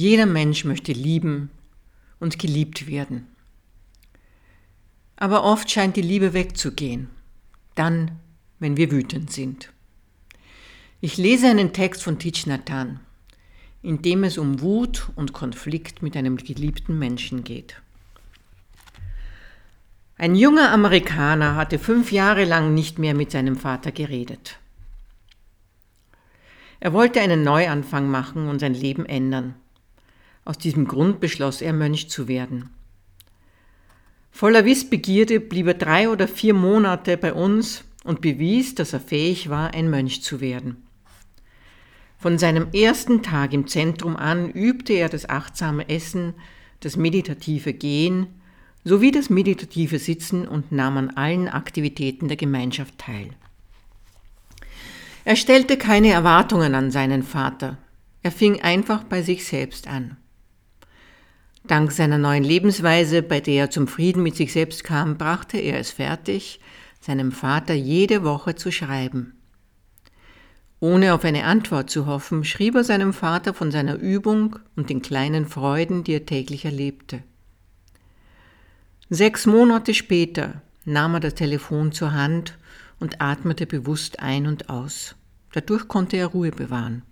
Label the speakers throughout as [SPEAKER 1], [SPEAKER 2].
[SPEAKER 1] Jeder Mensch möchte lieben und geliebt werden. Aber oft scheint die Liebe wegzugehen, dann, wenn wir wütend sind. Ich lese einen Text von Thich Nhat Hanh, in dem es um Wut und Konflikt mit einem geliebten Menschen geht. Ein junger Amerikaner hatte fünf Jahre lang nicht mehr mit seinem Vater geredet. Er wollte einen Neuanfang machen und sein Leben ändern. Aus diesem Grund beschloss er, Mönch zu werden. Voller Wissbegierde blieb er drei oder vier Monate bei uns und bewies, dass er fähig war, ein Mönch zu werden. Von seinem ersten Tag im Zentrum an übte er das achtsame Essen, das meditative Gehen sowie das meditative Sitzen und nahm an allen Aktivitäten der Gemeinschaft teil. Er stellte keine Erwartungen an seinen Vater. Er fing einfach bei sich selbst an. Dank seiner neuen Lebensweise, bei der er zum Frieden mit sich selbst kam, brachte er es fertig, seinem Vater jede Woche zu schreiben. Ohne auf eine Antwort zu hoffen, schrieb er seinem Vater von seiner Übung und den kleinen Freuden, die er täglich erlebte. Sechs Monate später nahm er das Telefon zur Hand und atmete bewusst ein und aus. Dadurch konnte er Ruhe bewahren.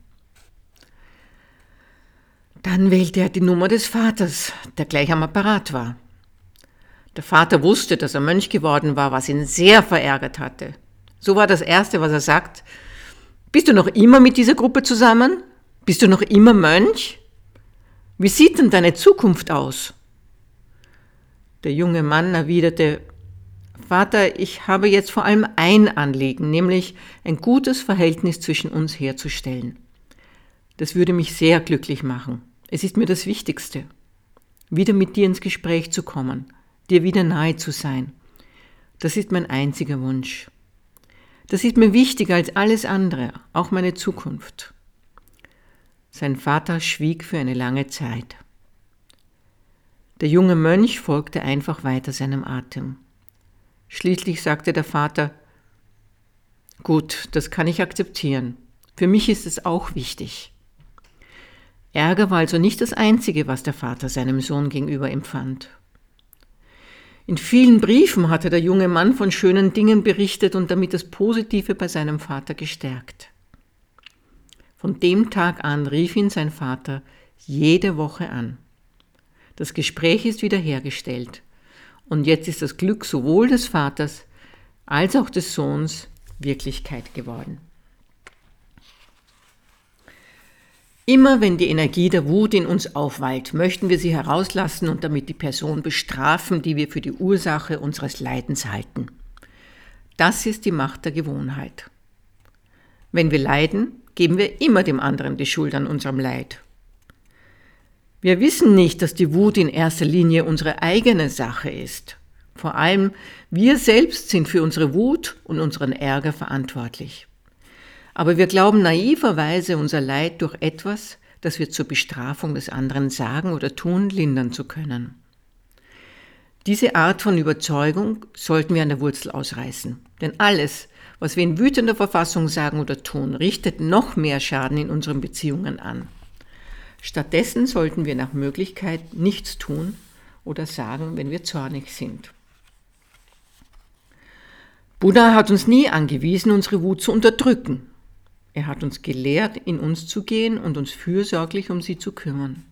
[SPEAKER 1] Dann wählte er die Nummer des Vaters, der gleich am Apparat war. Der Vater wusste, dass er Mönch geworden war, was ihn sehr verärgert hatte. So war das Erste, was er sagt, bist du noch immer mit dieser Gruppe zusammen? Bist du noch immer Mönch? Wie sieht denn deine Zukunft aus? Der junge Mann erwiderte, Vater, ich habe jetzt vor allem ein Anliegen, nämlich ein gutes Verhältnis zwischen uns herzustellen. Das würde mich sehr glücklich machen. Es ist mir das Wichtigste, wieder mit dir ins Gespräch zu kommen, dir wieder nahe zu sein. Das ist mein einziger Wunsch. Das ist mir wichtiger als alles andere, auch meine Zukunft. Sein Vater schwieg für eine lange Zeit. Der junge Mönch folgte einfach weiter seinem Atem. Schließlich sagte der Vater, Gut, das kann ich akzeptieren. Für mich ist es auch wichtig. Ärger war also nicht das Einzige, was der Vater seinem Sohn gegenüber empfand. In vielen Briefen hatte der junge Mann von schönen Dingen berichtet und damit das Positive bei seinem Vater gestärkt. Von dem Tag an rief ihn sein Vater jede Woche an. Das Gespräch ist wiederhergestellt. Und jetzt ist das Glück sowohl des Vaters als auch des Sohns Wirklichkeit geworden. Immer wenn die Energie der Wut in uns aufwallt, möchten wir sie herauslassen und damit die Person bestrafen, die wir für die Ursache unseres Leidens halten. Das ist die Macht der Gewohnheit. Wenn wir leiden, geben wir immer dem anderen die Schuld an unserem Leid. Wir wissen nicht, dass die Wut in erster Linie unsere eigene Sache ist. Vor allem wir selbst sind für unsere Wut und unseren Ärger verantwortlich. Aber wir glauben naiverweise unser Leid durch etwas, das wir zur Bestrafung des anderen sagen oder tun, lindern zu können. Diese Art von Überzeugung sollten wir an der Wurzel ausreißen. Denn alles, was wir in wütender Verfassung sagen oder tun, richtet noch mehr Schaden in unseren Beziehungen an. Stattdessen sollten wir nach Möglichkeit nichts tun oder sagen, wenn wir zornig sind. Buddha hat uns nie angewiesen, unsere Wut zu unterdrücken. Er hat uns gelehrt, in uns zu gehen und uns fürsorglich um sie zu kümmern.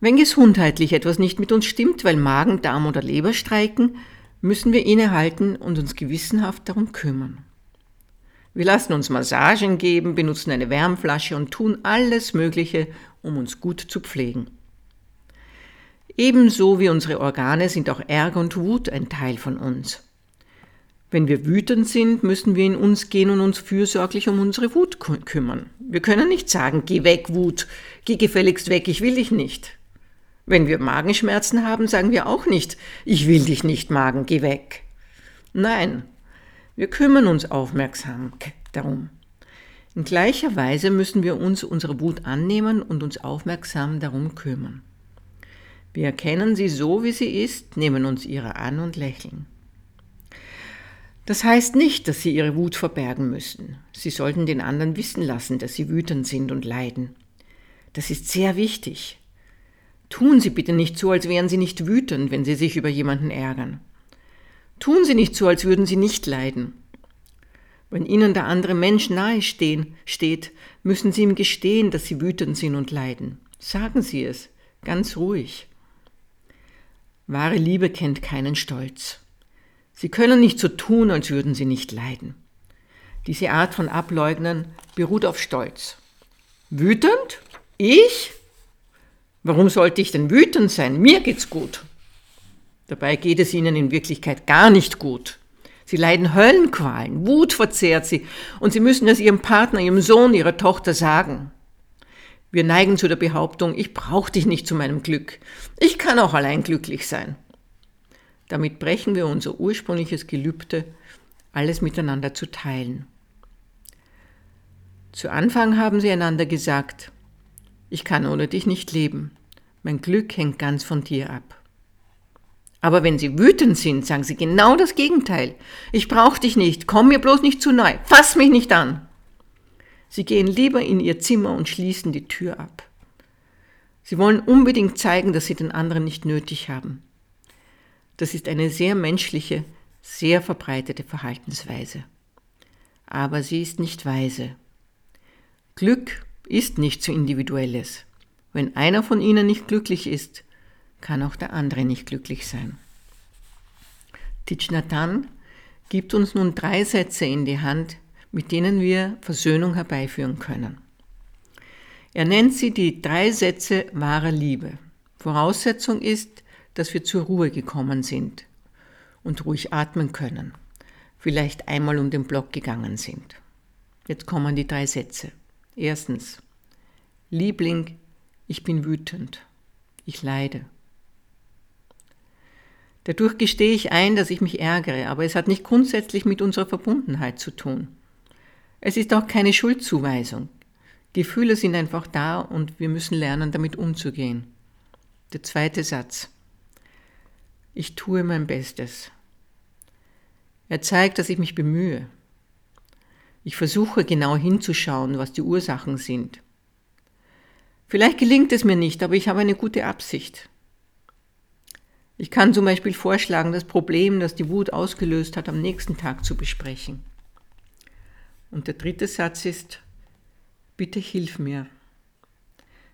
[SPEAKER 1] Wenn gesundheitlich etwas nicht mit uns stimmt, weil Magen, Darm oder Leber streiken, müssen wir innehalten und uns gewissenhaft darum kümmern. Wir lassen uns Massagen geben, benutzen eine Wärmflasche und tun alles Mögliche, um uns gut zu pflegen. Ebenso wie unsere Organe sind auch Ärger und Wut ein Teil von uns. Wenn wir wütend sind, müssen wir in uns gehen und uns fürsorglich um unsere Wut kümmern. Wir können nicht sagen, geh weg, Wut, geh gefälligst weg, ich will dich nicht. Wenn wir Magenschmerzen haben, sagen wir auch nicht, ich will dich nicht, Magen, geh weg. Nein, wir kümmern uns aufmerksam darum. In gleicher Weise müssen wir uns unserer Wut annehmen und uns aufmerksam darum kümmern. Wir erkennen sie so, wie sie ist, nehmen uns ihrer an und lächeln. Das heißt nicht, dass sie ihre Wut verbergen müssen. Sie sollten den anderen wissen lassen, dass sie wütend sind und leiden. Das ist sehr wichtig. Tun Sie bitte nicht so, als wären Sie nicht wütend, wenn Sie sich über jemanden ärgern. Tun Sie nicht so, als würden Sie nicht leiden. Wenn Ihnen der andere Mensch nahe steht, müssen Sie ihm gestehen, dass Sie wütend sind und leiden. Sagen Sie es, ganz ruhig. Wahre Liebe kennt keinen Stolz. Sie können nicht so tun, als würden Sie nicht leiden. Diese Art von Ableugnen beruht auf Stolz. Wütend? Ich? Warum sollte ich denn wütend sein? Mir geht's gut. Dabei geht es ihnen in Wirklichkeit gar nicht gut. Sie leiden Höllenqualen, Wut verzehrt sie und sie müssen es ihrem Partner, ihrem Sohn, ihrer Tochter sagen. Wir neigen zu der Behauptung, ich brauche dich nicht zu meinem Glück. Ich kann auch allein glücklich sein. Damit brechen wir unser ursprüngliches Gelübde, alles miteinander zu teilen. Zu Anfang haben sie einander gesagt, ich kann ohne dich nicht leben, mein Glück hängt ganz von dir ab. Aber wenn sie wütend sind, sagen sie genau das Gegenteil. Ich brauche dich nicht, komm mir bloß nicht zu neu, fass mich nicht an. Sie gehen lieber in ihr Zimmer und schließen die Tür ab. Sie wollen unbedingt zeigen, dass sie den anderen nicht nötig haben. Das ist eine sehr menschliche, sehr verbreitete Verhaltensweise. Aber sie ist nicht weise. Glück ist nichts so Individuelles. Wenn einer von ihnen nicht glücklich ist, kann auch der andere nicht glücklich sein. Hanh gibt uns nun drei Sätze in die Hand, mit denen wir Versöhnung herbeiführen können. Er nennt sie die drei Sätze wahrer Liebe. Voraussetzung ist, dass wir zur Ruhe gekommen sind und ruhig atmen können, vielleicht einmal um den Block gegangen sind. Jetzt kommen die drei Sätze. Erstens, Liebling, ich bin wütend, ich leide. Dadurch gestehe ich ein, dass ich mich ärgere, aber es hat nicht grundsätzlich mit unserer Verbundenheit zu tun. Es ist auch keine Schuldzuweisung. Gefühle sind einfach da und wir müssen lernen, damit umzugehen. Der zweite Satz. Ich tue mein Bestes. Er zeigt, dass ich mich bemühe. Ich versuche genau hinzuschauen, was die Ursachen sind. Vielleicht gelingt es mir nicht, aber ich habe eine gute Absicht. Ich kann zum Beispiel vorschlagen, das Problem, das die Wut ausgelöst hat, am nächsten Tag zu besprechen. Und der dritte Satz ist, bitte hilf mir.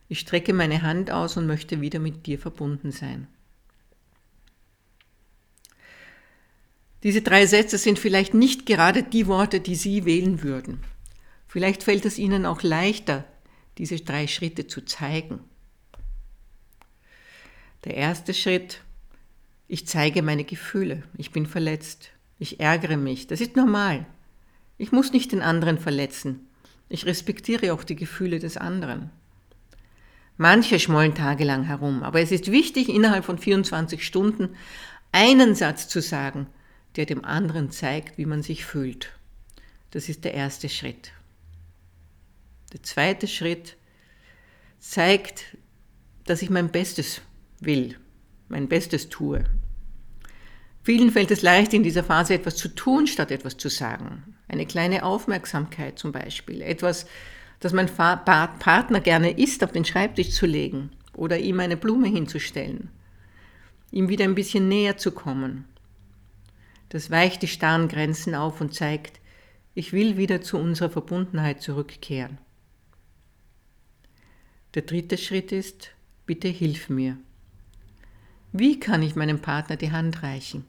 [SPEAKER 1] Ich strecke meine Hand aus und möchte wieder mit dir verbunden sein. Diese drei Sätze sind vielleicht nicht gerade die Worte, die Sie wählen würden. Vielleicht fällt es Ihnen auch leichter, diese drei Schritte zu zeigen. Der erste Schritt, ich zeige meine Gefühle. Ich bin verletzt. Ich ärgere mich. Das ist normal. Ich muss nicht den anderen verletzen. Ich respektiere auch die Gefühle des anderen. Manche schmollen tagelang herum, aber es ist wichtig, innerhalb von 24 Stunden einen Satz zu sagen, der dem anderen zeigt, wie man sich fühlt. Das ist der erste Schritt. Der zweite Schritt zeigt, dass ich mein Bestes will, mein Bestes tue. Vielen fällt es leicht, in dieser Phase etwas zu tun, statt etwas zu sagen. Eine kleine Aufmerksamkeit zum Beispiel. Etwas, das mein Partner gerne isst, auf den Schreibtisch zu legen oder ihm eine Blume hinzustellen. Ihm wieder ein bisschen näher zu kommen. Das weicht die starren Grenzen auf und zeigt, ich will wieder zu unserer Verbundenheit zurückkehren. Der dritte Schritt ist, bitte hilf mir. Wie kann ich meinem Partner die Hand reichen?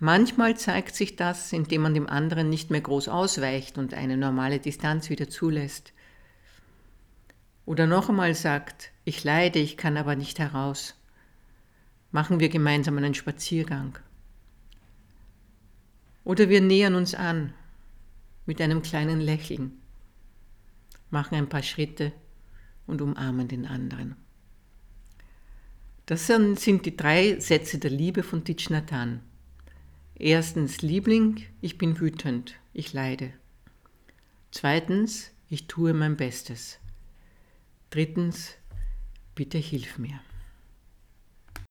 [SPEAKER 1] Manchmal zeigt sich das, indem man dem anderen nicht mehr groß ausweicht und eine normale Distanz wieder zulässt. Oder noch einmal sagt, ich leide, ich kann aber nicht heraus. Machen wir gemeinsam einen Spaziergang. Oder wir nähern uns an mit einem kleinen Lächeln, machen ein paar Schritte und umarmen den anderen. Das sind die drei Sätze der Liebe von Thich. Erstens, Liebling, ich bin wütend, ich leide. Zweitens, ich tue mein Bestes. Drittens, bitte hilf mir.